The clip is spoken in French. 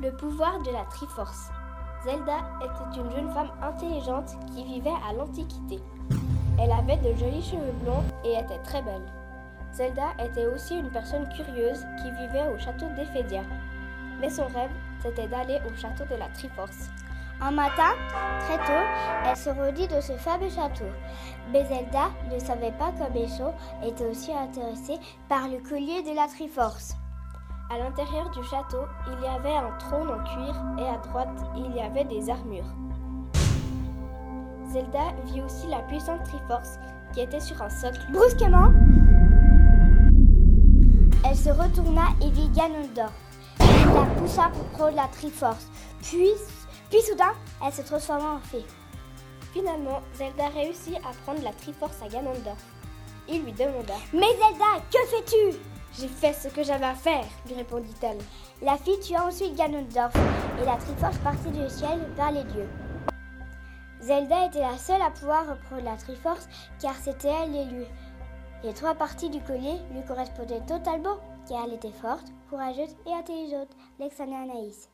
Le pouvoir de la Triforce. Zelda était une jeune femme intelligente qui vivait à l'Antiquité. Elle avait de jolis cheveux blonds et était très belle. Zelda était aussi une personne curieuse qui vivait au château d'Ephédia. Mais son rêve, c'était d'aller au château de la Triforce. Un matin, très tôt, elle se rendit de ce fameux château. Mais Zelda ne savait pas que Méchant était aussi intéressé par le collier de la Triforce. À l'intérieur du château, il y avait un trône en cuir et à droite, il y avait des armures. Zelda vit aussi la puissante Triforce qui était sur un socle. Brusquement, elle se retourna et vit Ganondorf. Il la poussa pour prendre la Triforce. Puis puis soudain, elle se transforma en fée. Finalement, Zelda réussit à prendre la Triforce à Ganondorf. Il lui demanda Mais Zelda, que fais-tu? J'ai fait ce que j'avais à faire, lui répondit-elle. La fille tua ensuite Ganondorf et la Triforce partit du ciel vers les dieux. Zelda était la seule à pouvoir reprendre la Triforce car c'était elle l'élue. Les trois parties du collier lui correspondaient totalement car elle était forte, courageuse et intelligente, l'exclamait Anaïs.